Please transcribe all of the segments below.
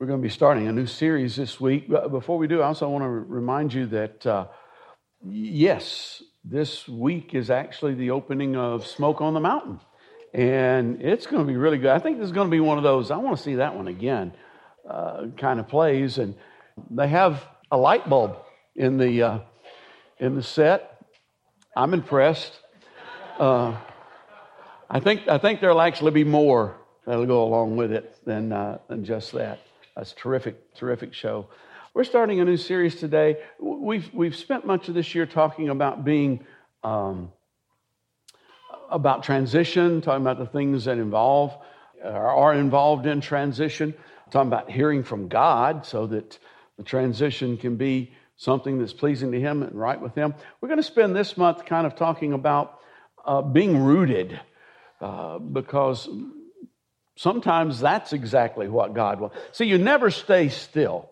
We're going to be starting a new series this week. But before we do, I also want to remind you that, uh, yes, this week is actually the opening of Smoke on the Mountain. And it's going to be really good. I think this is going to be one of those, I want to see that one again, uh, kind of plays. And they have a light bulb in the, uh, in the set. I'm impressed. Uh, I think, I think there'll actually be more that'll go along with it than, uh, than just that. That's terrific, terrific show. We're starting a new series today. We've, we've spent much of this year talking about being, um, about transition, talking about the things that involve, are involved in transition, talking about hearing from God so that the transition can be something that's pleasing to Him and right with Him. We're going to spend this month kind of talking about uh, being rooted uh, because Sometimes that's exactly what God wants. See, you never stay still.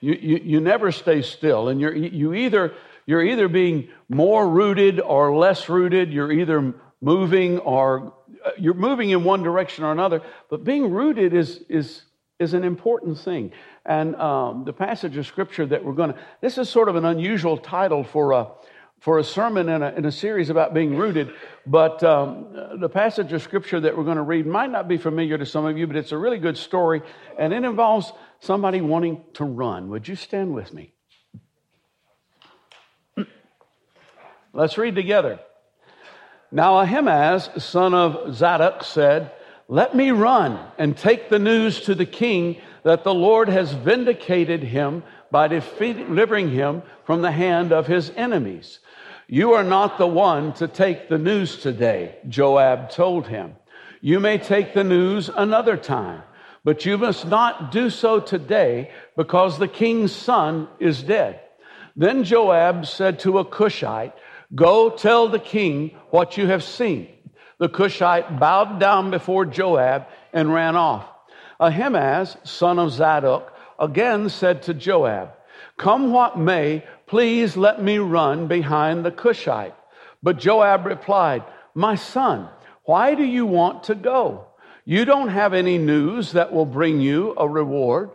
You, you, you never stay still. And you're, you either, you're either being more rooted or less rooted. You're either moving or uh, you're moving in one direction or another. But being rooted is, is, is an important thing. And um, the passage of scripture that we're going to, this is sort of an unusual title for a, for a sermon in a, in a series about being rooted. But um, the passage of scripture that we're going to read might not be familiar to some of you, but it's a really good story, and it involves somebody wanting to run. Would you stand with me? Let's read together. Now Ahimaaz, son of Zadok, said, Let me run and take the news to the king that the Lord has vindicated him by delivering him from the hand of his enemies. You are not the one to take the news today, Joab told him. You may take the news another time, but you must not do so today because the king's son is dead. Then Joab said to a Cushite, Go tell the king what you have seen. The Cushite bowed down before Joab and ran off. Ahimaaz, son of Zadok, again said to Joab, Come what may, Please let me run behind the Cushite. But Joab replied, My son, why do you want to go? You don't have any news that will bring you a reward.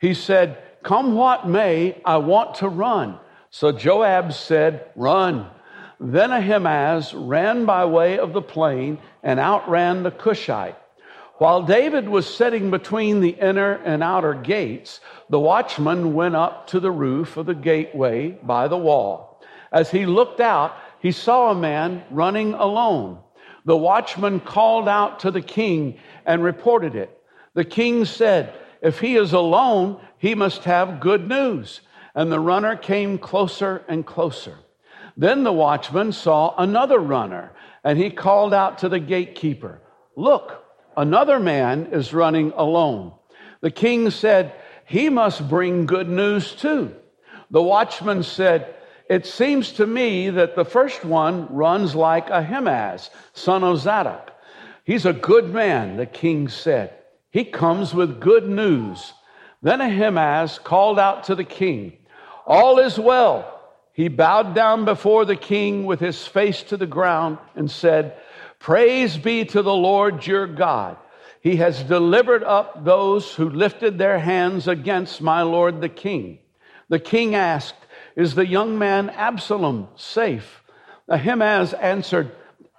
He said, Come what may, I want to run. So Joab said, Run. Then Ahimaaz ran by way of the plain and outran the Cushite. While David was sitting between the inner and outer gates, the watchman went up to the roof of the gateway by the wall. As he looked out, he saw a man running alone. The watchman called out to the king and reported it. The king said, If he is alone, he must have good news. And the runner came closer and closer. Then the watchman saw another runner, and he called out to the gatekeeper, Look, another man is running alone. The king said, he must bring good news too. The watchman said, It seems to me that the first one runs like Ahimaaz, son of Zadok. He's a good man, the king said. He comes with good news. Then Ahimaaz called out to the king, All is well. He bowed down before the king with his face to the ground and said, Praise be to the Lord your God he has delivered up those who lifted their hands against my lord the king. The king asked, Is the young man Absalom safe? Ahimaaz answered,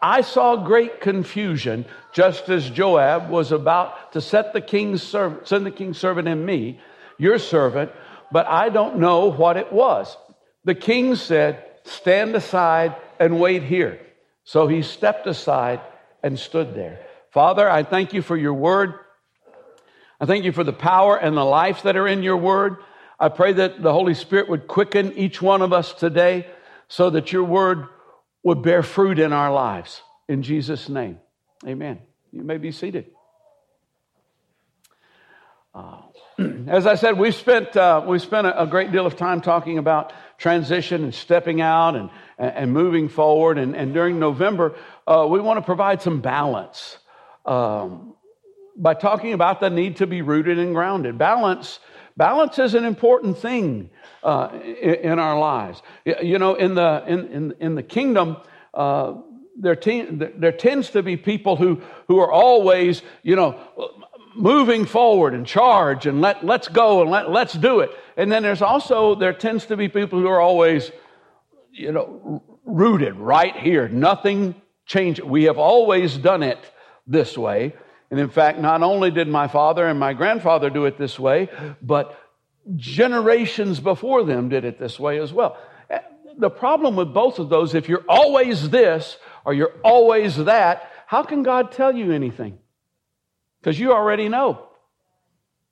I saw great confusion just as Joab was about to set the king's servant, send the king's servant and me, your servant, but I don't know what it was. The king said, Stand aside and wait here. So he stepped aside and stood there. Father, I thank you for your word. I thank you for the power and the life that are in your word. I pray that the Holy Spirit would quicken each one of us today so that your word would bear fruit in our lives. In Jesus' name, amen. You may be seated. Uh, as I said, we've spent, uh, we've spent a, a, great deal of time talking about transition and stepping out and, and moving forward. And, and during November, uh, we want to provide some balance um, by talking about the need to be rooted and grounded. Balance, balance is an important thing uh, in, in, our lives. You know, in the in in, in the kingdom. Uh, there, te- there tends to be people who, who are always, you know, moving forward and charge and let, let's go and let, let's do it. And then there's also, there tends to be people who are always, you know, rooted right here. Nothing changed. We have always done it this way. And in fact, not only did my father and my grandfather do it this way, but generations before them did it this way as well. The problem with both of those, if you're always this or you're always that, how can God tell you anything? Because you already know.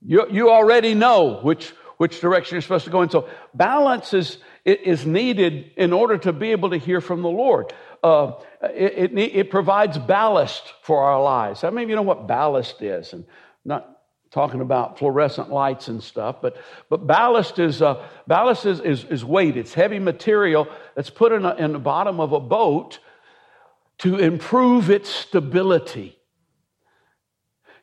You, you already know which, which direction you're supposed to go in. So balance is, is needed in order to be able to hear from the Lord. Uh, it, it, it, provides ballast for our lives. How many of you know what ballast is? And not talking about fluorescent lights and stuff, but, but ballast, is, uh, ballast is, is, is, weight. It's heavy material that's put in, a, in the bottom of a boat to improve its stability.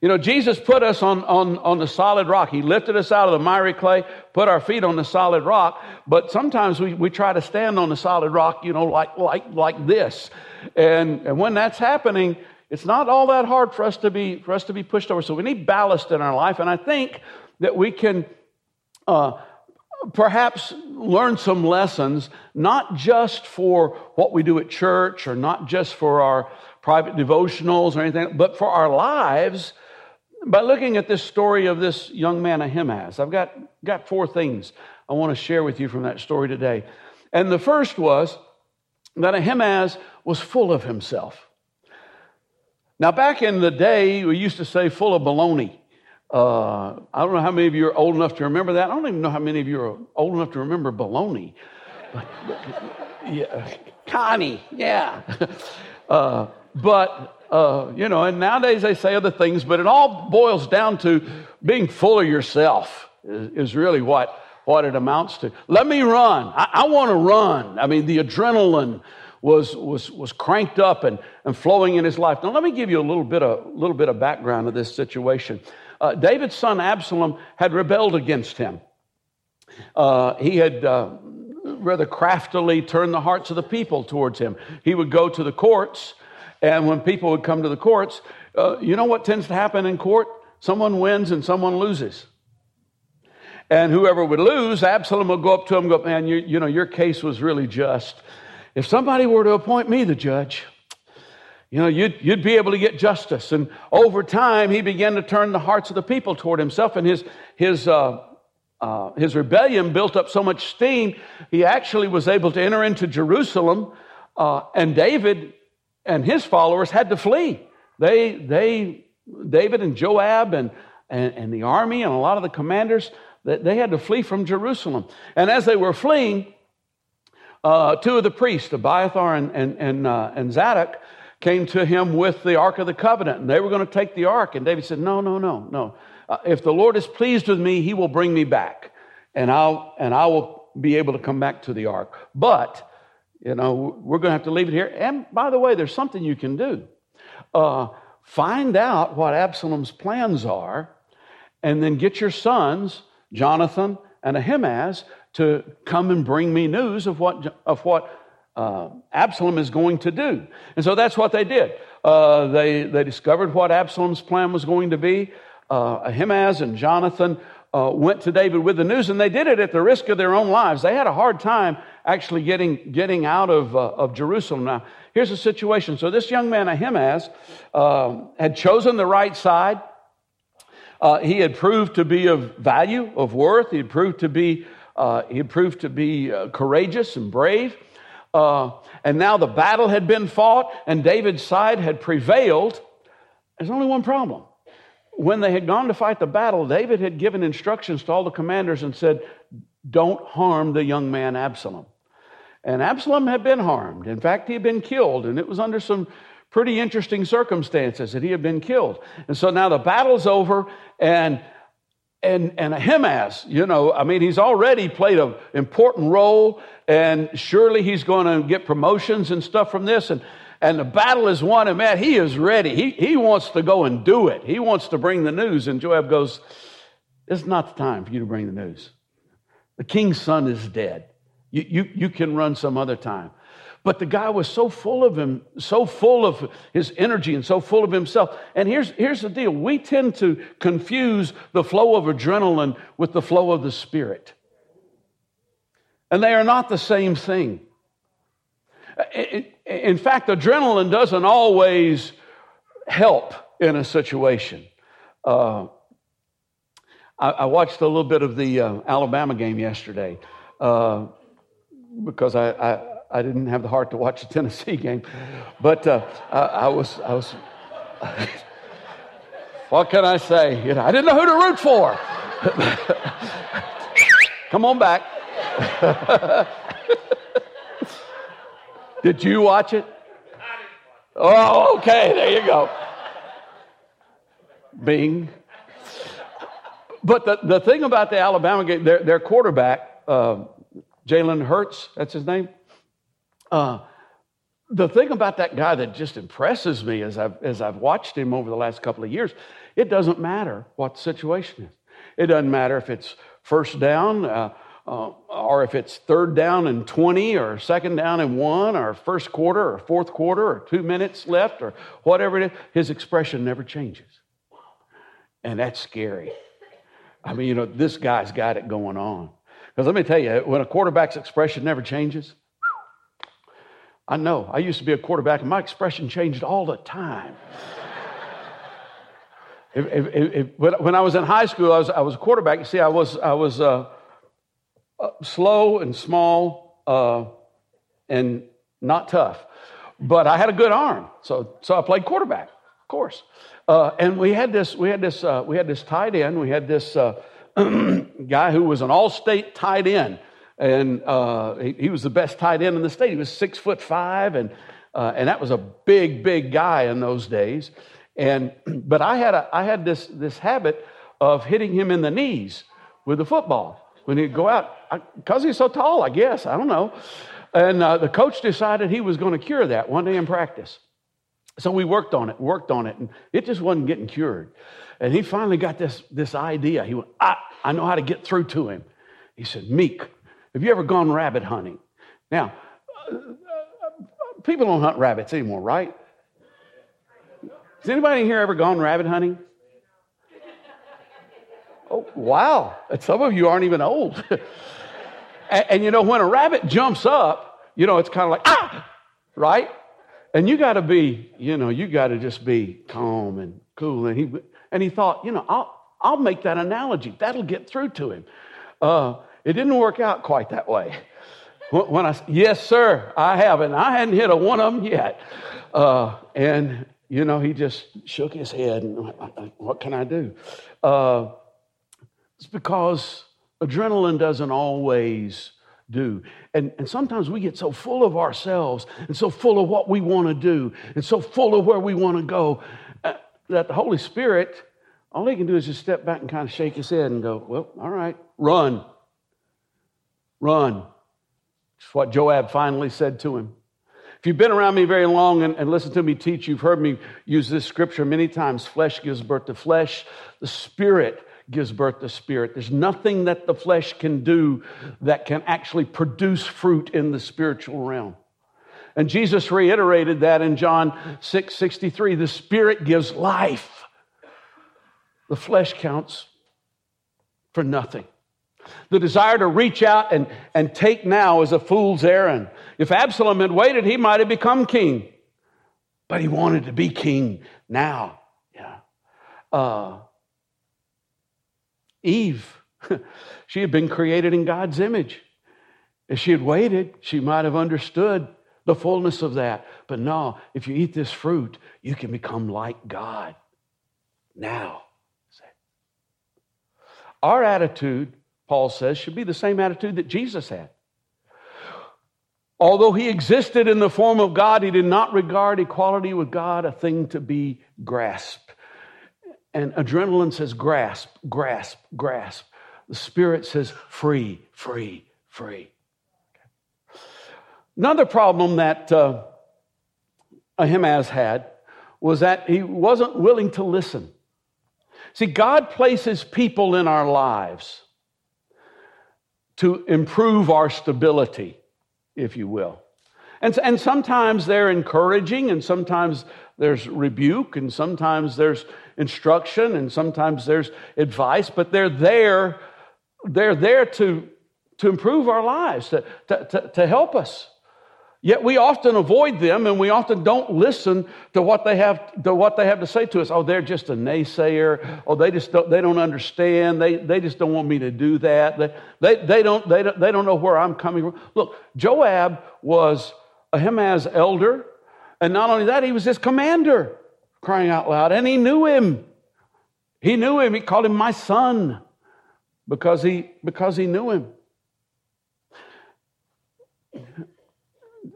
You know, Jesus put us on, on, on the solid rock. He lifted us out of the miry clay, put our feet on the solid rock. But sometimes we, we try to stand on the solid rock, you know, like, like, like this. And, and when that's happening, it's not all that hard for us to be, for us to be pushed over. So we need ballast in our life. And I think that we can uh, perhaps learn some lessons, not just for what we do at church or not just for our private devotionals or anything, but for our lives by looking at this story of this young man Ahimaaz, I've got, got four things I want to share with you from that story today. And the first was that Ahimaaz was full of himself. Now, back in the day, we used to say full of baloney. Uh, I don't know how many of you are old enough to remember that. I don't even know how many of you are old enough to remember baloney. Yeah, Connie, yeah. Uh, but uh, you know, and nowadays they say other things, but it all boils down to being full of yourself is, is really what, what it amounts to. Let me run. I, I want to run. I mean, the adrenaline was, was, was cranked up and, and flowing in his life. Now, let me give you a little bit of, little bit of background of this situation. Uh, David's son Absalom had rebelled against him. Uh, he had uh, rather craftily turned the hearts of the people towards him. He would go to the courts and when people would come to the courts, uh, you know what tends to happen in court? Someone wins and someone loses. And whoever would lose, Absalom would go up to him and go, Man, you, you know, your case was really just. If somebody were to appoint me the judge, you know, you'd, you'd be able to get justice. And over time, he began to turn the hearts of the people toward himself, and his, his, uh, uh, his rebellion built up so much steam, he actually was able to enter into Jerusalem. Uh, and David and his followers had to flee. They, they, David and Joab and, and, and the army and a lot of the commanders, they, they had to flee from Jerusalem. And as they were fleeing, uh, two of the priests, Abiathar and, and, and, uh, and Zadok, came to him with the Ark of the Covenant, and they were going to take the Ark. And David said, No, no, no, no. Uh, if the Lord is pleased with me, he will bring me back, and, I'll, and I will be able to come back to the Ark. But you know, we're going to have to leave it here. And by the way, there's something you can do. Uh, find out what Absalom's plans are, and then get your sons, Jonathan and Ahimaaz, to come and bring me news of what, of what uh, Absalom is going to do. And so that's what they did. Uh, they, they discovered what Absalom's plan was going to be. Uh, Ahimaaz and Jonathan uh, went to David with the news, and they did it at the risk of their own lives. They had a hard time actually getting, getting out of, uh, of Jerusalem. Now, here's the situation. So, this young man, Ahimaaz, uh, had chosen the right side. Uh, he had proved to be of value, of worth. He had proved to be, uh, he had proved to be uh, courageous and brave. and now the battle had been fought, and David's side had prevailed. There's only one problem when they had gone to fight the battle, David had given instructions to all the commanders and said, Don't harm the young man Absalom. And Absalom had been harmed. In fact, he had been killed, and it was under some pretty interesting circumstances that he had been killed. And so now the battle's over, and and and Ahimaaz, you know, I mean, he's already played an important role, and surely he's going to get promotions and stuff from this. And and the battle is won, and man, he is ready. He, he wants to go and do it. He wants to bring the news. And Joab goes, It's not the time for you to bring the news. The king's son is dead. You, you, you can run some other time. But the guy was so full of him, so full of his energy and so full of himself. And here's, here's the deal we tend to confuse the flow of adrenaline with the flow of the Spirit. And they are not the same thing. In fact, adrenaline doesn't always help in a situation. Uh, I, I, watched a little bit of the uh, Alabama game yesterday uh, because I, I, I, didn't have the heart to watch the Tennessee game, but uh, I, I, was I was. what can I say? You know, I didn't know who to root for. Come on back. Did you watch it? Oh, okay. There you go. Bing. But the, the thing about the Alabama game, their, their quarterback, uh, Jalen Hurts, that's his name. Uh, the thing about that guy that just impresses me as I've, as I've watched him over the last couple of years, it doesn't matter what the situation is. It doesn't matter if it's first down, uh, uh, or if it's third down and 20 or second down and one or first quarter or fourth quarter or two minutes left or whatever it is, his expression never changes. And that's scary. I mean, you know, this guy's got it going on. Because let me tell you, when a quarterback's expression never changes, I know. I used to be a quarterback and my expression changed all the time. if, if, if, when I was in high school, I was, I was a quarterback. You see, I was, I was, uh, uh, slow and small uh, and not tough. But I had a good arm, so, so I played quarterback, of course. Uh, and we had this, we had this, uh, we had this tight end. We had this uh, guy who was an all-state tight end, and uh, he, he, was the best tight end in the state. He was six foot five, and and that was a big, big guy in those days. And but I had a, I had this this habit of hitting him in the knees with the football when he'd go out because he's so tall, I guess. I don't know. And uh, the coach decided he was going to cure that one day in practice. So we worked on it, worked on it, and it just wasn't getting cured. And he finally got this, this idea. He went, I, I know how to get through to him. He said, Meek, have you ever gone rabbit hunting? Now, uh, uh, people don't hunt rabbits anymore, right? Has anybody here ever gone rabbit hunting? Oh, wow. Some of you aren't even old. and, and, you know, when a rabbit jumps up, you know, it's kind of like, ah, right? And you got to be, you know, you got to just be calm and cool. And he, and he thought, you know, I'll, I'll make that analogy. That'll get through to him. Uh, it didn't work out quite that way. When I, yes, sir, I haven't. I hadn't hit a one of them yet. Uh, and, you know, he just shook his head and, what can I do? Uh, it's because adrenaline doesn't always do. And, and sometimes we get so full of ourselves and so full of what we want to do and so full of where we want to go uh, that the Holy Spirit, all he can do is just step back and kind of shake his head and go, Well, all right, run. Run. It's what Joab finally said to him. If you've been around me very long and, and listened to me teach, you've heard me use this scripture many times. Flesh gives birth to flesh, the spirit gives birth to spirit. There's nothing that the flesh can do that can actually produce fruit in the spiritual realm. And Jesus reiterated that in John 6 63. The spirit gives life, the flesh counts for nothing. The desire to reach out and, and take now is a fool's errand. If Absalom had waited, he might have become king, but he wanted to be king now. Yeah. Uh, Eve, she had been created in God's image. If she had waited, she might have understood the fullness of that. But no, if you eat this fruit, you can become like God now. Our attitude, Paul says, should be the same attitude that Jesus had. Although he existed in the form of God, he did not regard equality with God a thing to be grasped. And adrenaline says grasp, grasp, grasp. The spirit says free, free, free. Another problem that uh, Ahimaaz had was that he wasn't willing to listen. See, God places people in our lives to improve our stability, if you will. And, and sometimes they're encouraging, and sometimes there's rebuke, and sometimes there's instruction, and sometimes there's advice, but they're there, they're there to, to improve our lives, to, to, to, to help us. Yet we often avoid them and we often don't listen to what they have to what they have to say to us. Oh, they're just a naysayer. Oh, they just don't, they don't understand. They, they just don't want me to do that. They, they, they, don't, they, don't, they don't know where I'm coming from. Look, Joab was Ahimaaz elder, and not only that, he was his commander, crying out loud, and he knew him. He knew him. He called him my son because he because he knew him.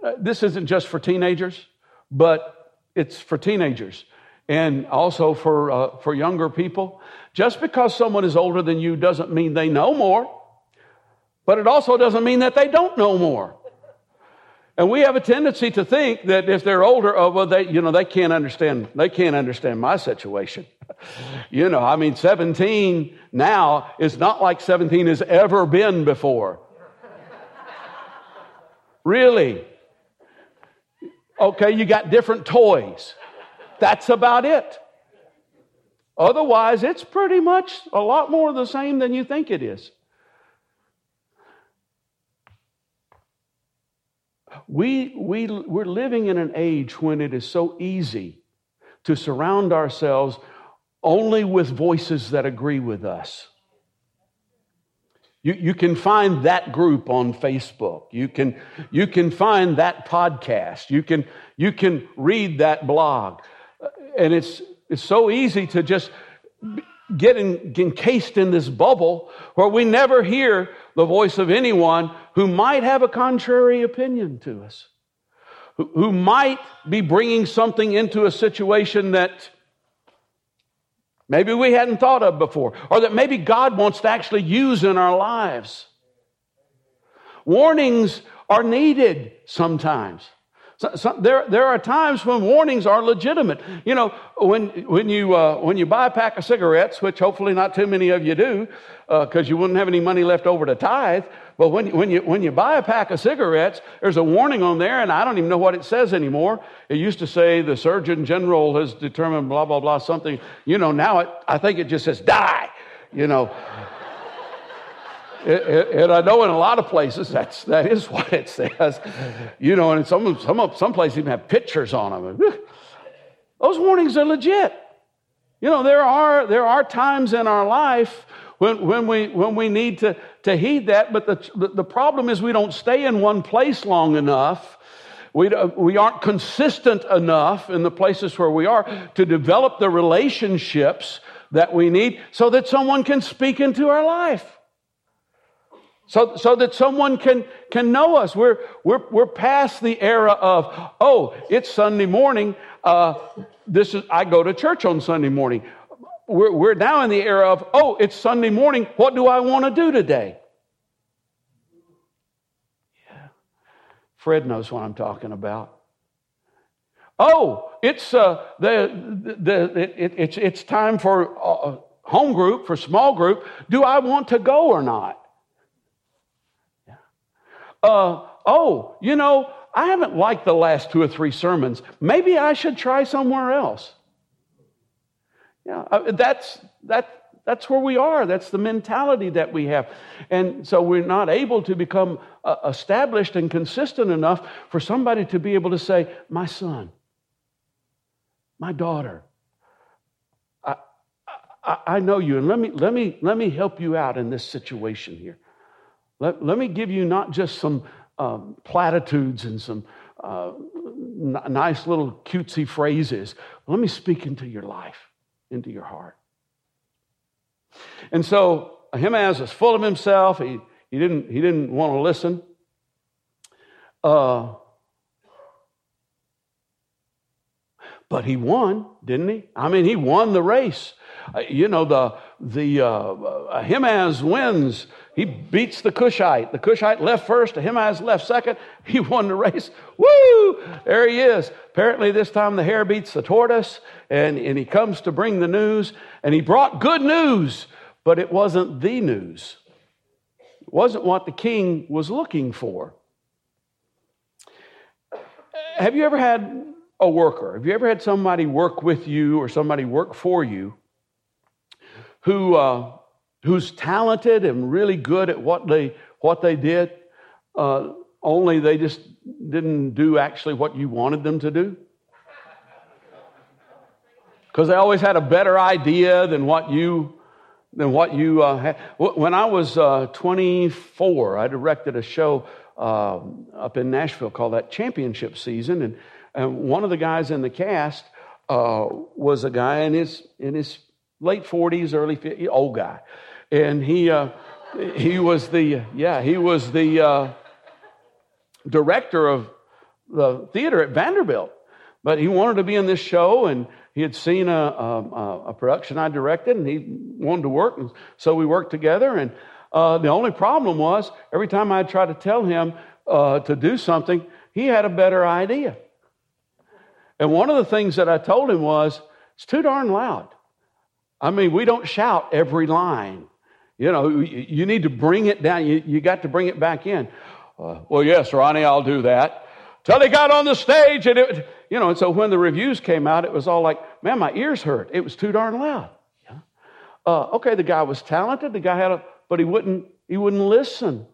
Uh, this isn't just for teenagers, but it's for teenagers and also for, uh, for younger people. Just because someone is older than you doesn't mean they know more, but it also doesn't mean that they don't know more. And we have a tendency to think that if they're older, oh well, they you know they can't understand they can't understand my situation. you know, I mean, 17 now is not like 17 has ever been before. really, Okay, you got different toys. That's about it. Otherwise, it's pretty much a lot more the same than you think it is. We, we, we're living in an age when it is so easy to surround ourselves only with voices that agree with us. You, you can find that group on Facebook. You can, you can find that podcast. You can, you can read that blog. And it's, it's so easy to just get in, encased in this bubble where we never hear the voice of anyone who might have a contrary opinion to us, who, who might be bringing something into a situation that maybe we hadn't thought of before, or that maybe God wants to actually use in our lives. Warnings are needed sometimes. So, so there, there are times when warnings are legitimate. You know, when, when, you, uh, when you buy a pack of cigarettes, which hopefully not too many of you do, because uh, you wouldn't have any money left over to tithe, but when, when, you, when you buy a pack of cigarettes, there's a warning on there, and I don't even know what it says anymore. It used to say the Surgeon General has determined blah, blah, blah, something. You know, now it, I think it just says die, you know. and I know in a lot of places that's, that is what it says. You know, and some, some, some places even have pictures on them. Those warnings are legit. You know, there are, there are times in our life when, when, we, when we need to, to heed that, but the, the problem is we don't stay in one place long enough. We, we aren't consistent enough in the places where we are to develop the relationships that we need so that someone can speak into our life. So, so that someone can, can know us. We're, we're, we're past the era of, oh, it's Sunday morning. Uh, this is, I go to church on Sunday morning we're, we're now in the era of, oh, it's Sunday morning. What do I want to do today? Yeah. Fred knows what I'm talking about. Oh, it's, uh, the, the, it, it's, it's time for uh, home group, for small group. Do I want to go or not? Yeah. Uh, oh, you know, I haven't liked the last two or three sermons. Maybe I should try somewhere else. Yeah, uh, that's, that, that's where we are. That's the mentality that we have. And so we're not able to become uh, established and consistent enough for somebody to be able to say, My son, my daughter, I, I, I know you, and let me, let, me, let me help you out in this situation here. Let, let me give you not just some um, platitudes and some uh, n- nice little cutesy phrases. Let me speak into your life into your heart. And so Ahimaaz is full of himself. He, he, didn't, he didn't want to listen. Uh, but he won, didn't he? I mean, he won the race. Uh, you know, the, the uh, Ahimaaz wins he beats the Cushite. The Cushite left first, Ahimaaz left second. He won the race. Woo! There he is. Apparently, this time the hare beats the tortoise, and, and he comes to bring the news, and he brought good news, but it wasn't the news. It wasn't what the king was looking for. have you ever had a worker? Have you ever had somebody work with you or somebody work for you who, uh, who's talented and really good at what they, what they did, uh, only they just didn't do actually what you wanted them to do? Because they always had a better idea than what you than what you uh, had. When I was uh, 24, I directed a show uh, up in Nashville called that Championship Season, and, and one of the guys in the cast uh, was a guy in his in his late 40s, early 50s, old guy, and he uh, he was the yeah he was the uh, director of the theater at Vanderbilt, but he wanted to be in this show and he had seen a, a, a, production I directed and he wanted to work. And so we worked together. And uh, the only problem was every time I tried to tell him uh, to do something, he had a better idea. And one of the things that I told him was, it's too darn loud. I mean, we don't shout every line. You know, you need to bring it down. You, you got to bring it back in. Uh, well, yes, Ronnie, I'll do that. Till he got on the stage and it, you know, and so when the reviews came out, it was all like, man, my ears hurt. It was too darn loud. Yeah. Uh, okay, the guy was talented. The guy had a, but he wouldn't, he wouldn't listen.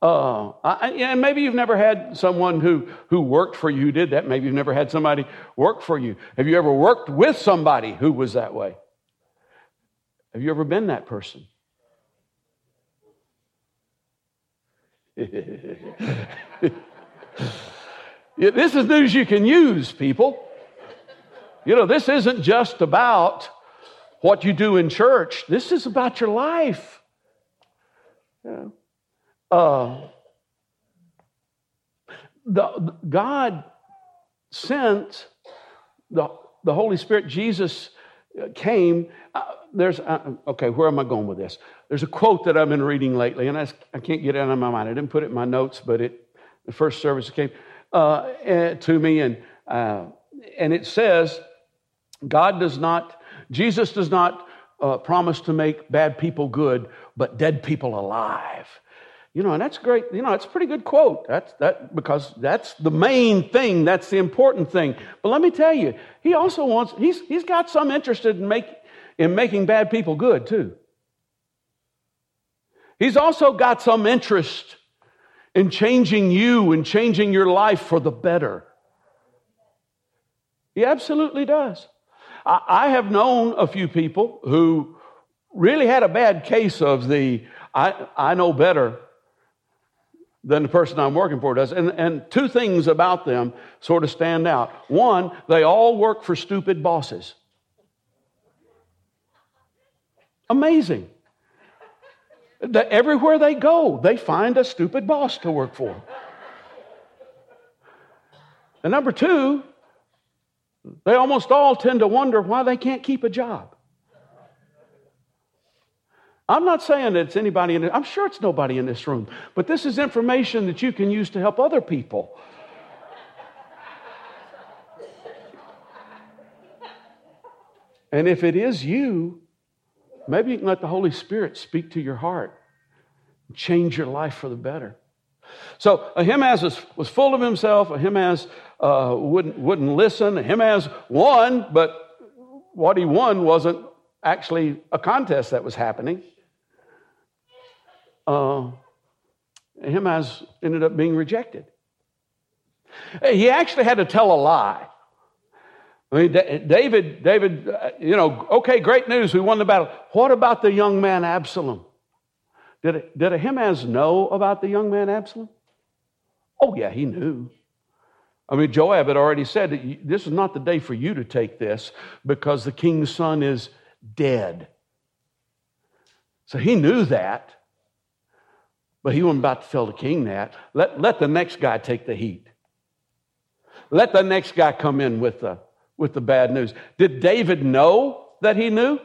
Uh, I, and maybe you've never had someone who, who worked for you who did that. Maybe you've never had somebody work for you. Have you ever worked with somebody who was that way? Have you ever been that person? This is news you can use, people. You know, this isn't just about what you do in church, this is about your life. Uh, the, God sent the, the Holy Spirit, Jesus came. Uh, there's, uh, okay, where am I going with this? There's a quote that I've been reading lately, and I, I can't get it out of my mind. I didn't put it in my notes, but it, the first service came uh, eh, to me, and uh, and it says, God does not, Jesus does not uh, promise to make bad people good, but dead people alive. You know, and that's great. You know, it's a pretty good quote. That's that because that's the main thing. That's the important thing. But let me tell you, he also wants. He's he's got some interested in make in making bad people good too. He's also got some interest in changing you and changing your life for the better. He absolutely does. I, have known a few people who really had a bad case of the I, I know better than the person I'm working for does. And, and two things about them sort of stand out. One, they all work for stupid bosses. Amazing that everywhere they go, they find a stupid boss to work for. And number two, they almost all tend to wonder why they can't keep a job. I'm not saying that it's anybody in it, I'm sure it's nobody in this room, but this is information that you can use to help other people. And if it is you, Maybe you can let the Holy Spirit speak to your heart, change your life for the better. So Ahimaaz was, was full of himself. Ahimaaz uh, wouldn't, wouldn't listen. Ahimaaz won, but what he won wasn't actually a contest that was happening. Uh, Ahimaaz ended up being rejected. He actually had to tell a lie. I mean, David, David, uh, you know, okay, great news, we won the battle. What about the young man Absalom? Did, did Ahimaaz know about the young man Absalom? Oh, yeah, he knew. I mean, Joab had already said that this is not the day for you to take this because the king's son is dead. So he knew that, but he wasn't about to tell the king that. Let, let the next guy take the heat. Let the next guy come in with the with the bad news. Did David know that he knew?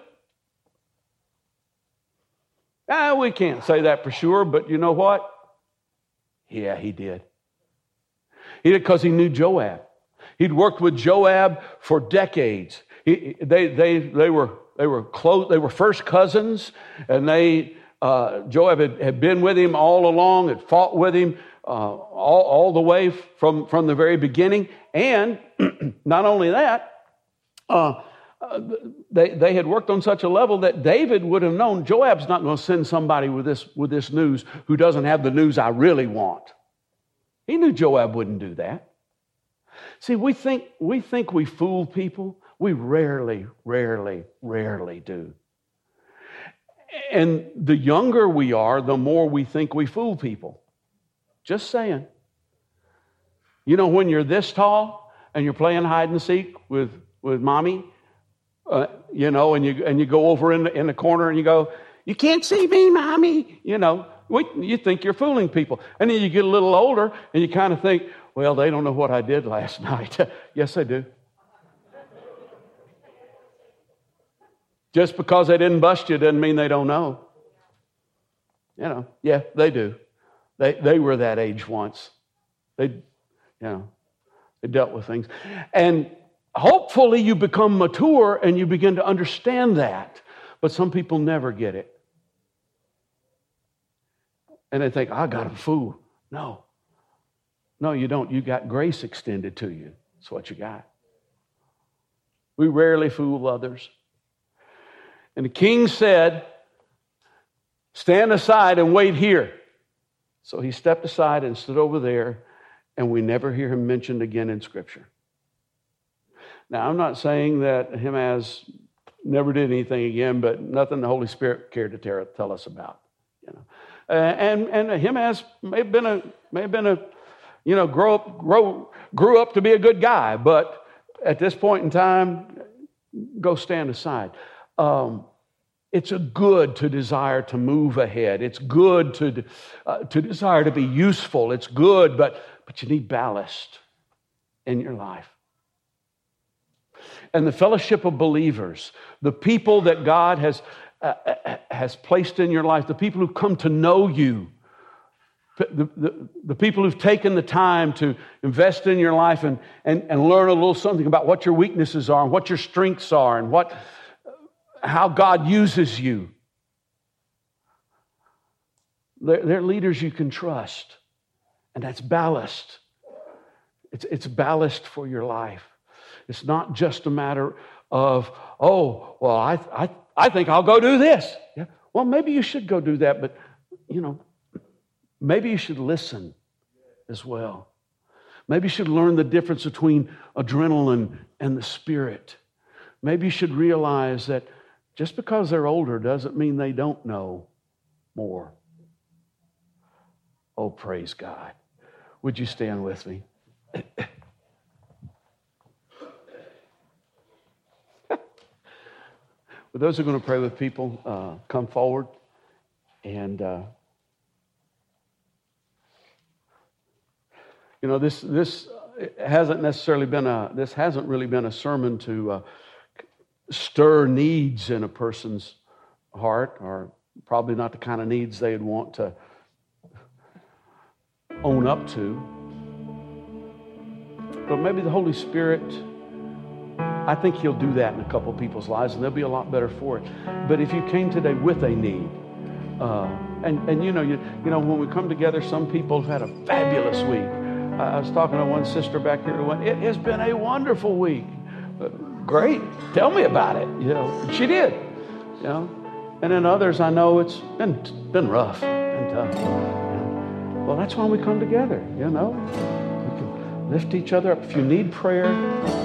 Ah, we can't say that for sure, but you know what? Yeah, he did. He did because he knew Joab. He'd worked with Joab for decades. He, they, they, they, were, they, were close, they were first cousins, and they, uh, Joab had, had been with him all along, had fought with him uh, all, all the way from, from the very beginning. And not only that, uh, uh, they, they had worked on such a level that David would have known Joab's not going to send somebody with this, with this news who doesn't have the news I really want. He knew Joab wouldn't do that. See, we think, we think we fool people. We rarely, rarely, rarely do. And the younger we are, the more we think we fool people. Just saying. You know, when you're this tall and you're playing hide and seek with, with mommy, uh, you know, and you, and you go over in the, in the corner and you go, You can't see me, mommy. You know, we, you think you're fooling people. And then you get a little older and you kind of think, Well, they don't know what I did last night. yes, they do. Just because they didn't bust you doesn't mean they don't know. You know, yeah, they do. They, they were that age once. They, you know, they dealt with things. And hopefully you become mature and you begin to understand that. But some people never get it. And they think, I got a fool. No. No, you don't. You got grace extended to you. That's what you got. We rarely fool others. And the king said, Stand aside and wait here. So he stepped aside and stood over there, and we never hear him mentioned again in Scripture. Now, I'm not saying that Ahimaaz never did anything again, but nothing the Holy Spirit cared to tell us about. You know, uh, and and Ahimaaz may have been a may have been a you know grow up grow grew up to be a good guy, but at this point in time, go stand aside. Um, it's a good to desire to move ahead. It's good to, uh, to desire to be useful. It's good, but, but you need ballast in your life and the fellowship of believers, the people that God has, uh, uh, has placed in your life, the people who come to know you, the, the, the, people who've taken the time to invest in your life and, and, and learn a little something about what your weaknesses are and what your strengths are and what, how God uses you. They're, they're leaders you can trust, and that's ballast. It's, it's ballast for your life. It's not just a matter of, oh, well, I, I, I think I'll go do this. Yeah. Well, maybe you should go do that, but, you know, maybe you should listen as well. Maybe you should learn the difference between adrenaline and the spirit. Maybe you should realize that just because they're older doesn't mean they don't know more. Oh, praise God. Would you stand with me? For those who are going to pray with people, uh, come forward. And, uh, you know, this, this hasn't necessarily been a, this hasn't really been a sermon to uh, stir needs in a person's heart, or probably not the kind of needs they'd want to own up to. But maybe the Holy Spirit I think He'll do that in a couple people's lives, and they'll be a lot better for it. But if you came today with a need, uh, and, and you know, you, you know, when we come together, some people have had a fabulous week. I, I was talking to one sister back here who went, It has been a wonderful week. Uh, great. Tell me about it. You know, she did. You know, and then others I know it's been, been rough and tough. Well, that's why we come together, you know. We can lift each other up. If you need prayer,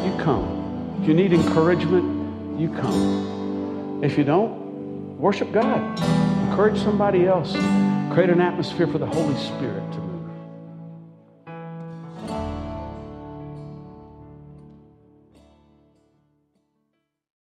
you come. If you need encouragement, you come. If you don't, worship God. Encourage somebody else. Create an atmosphere for the Holy Spirit to.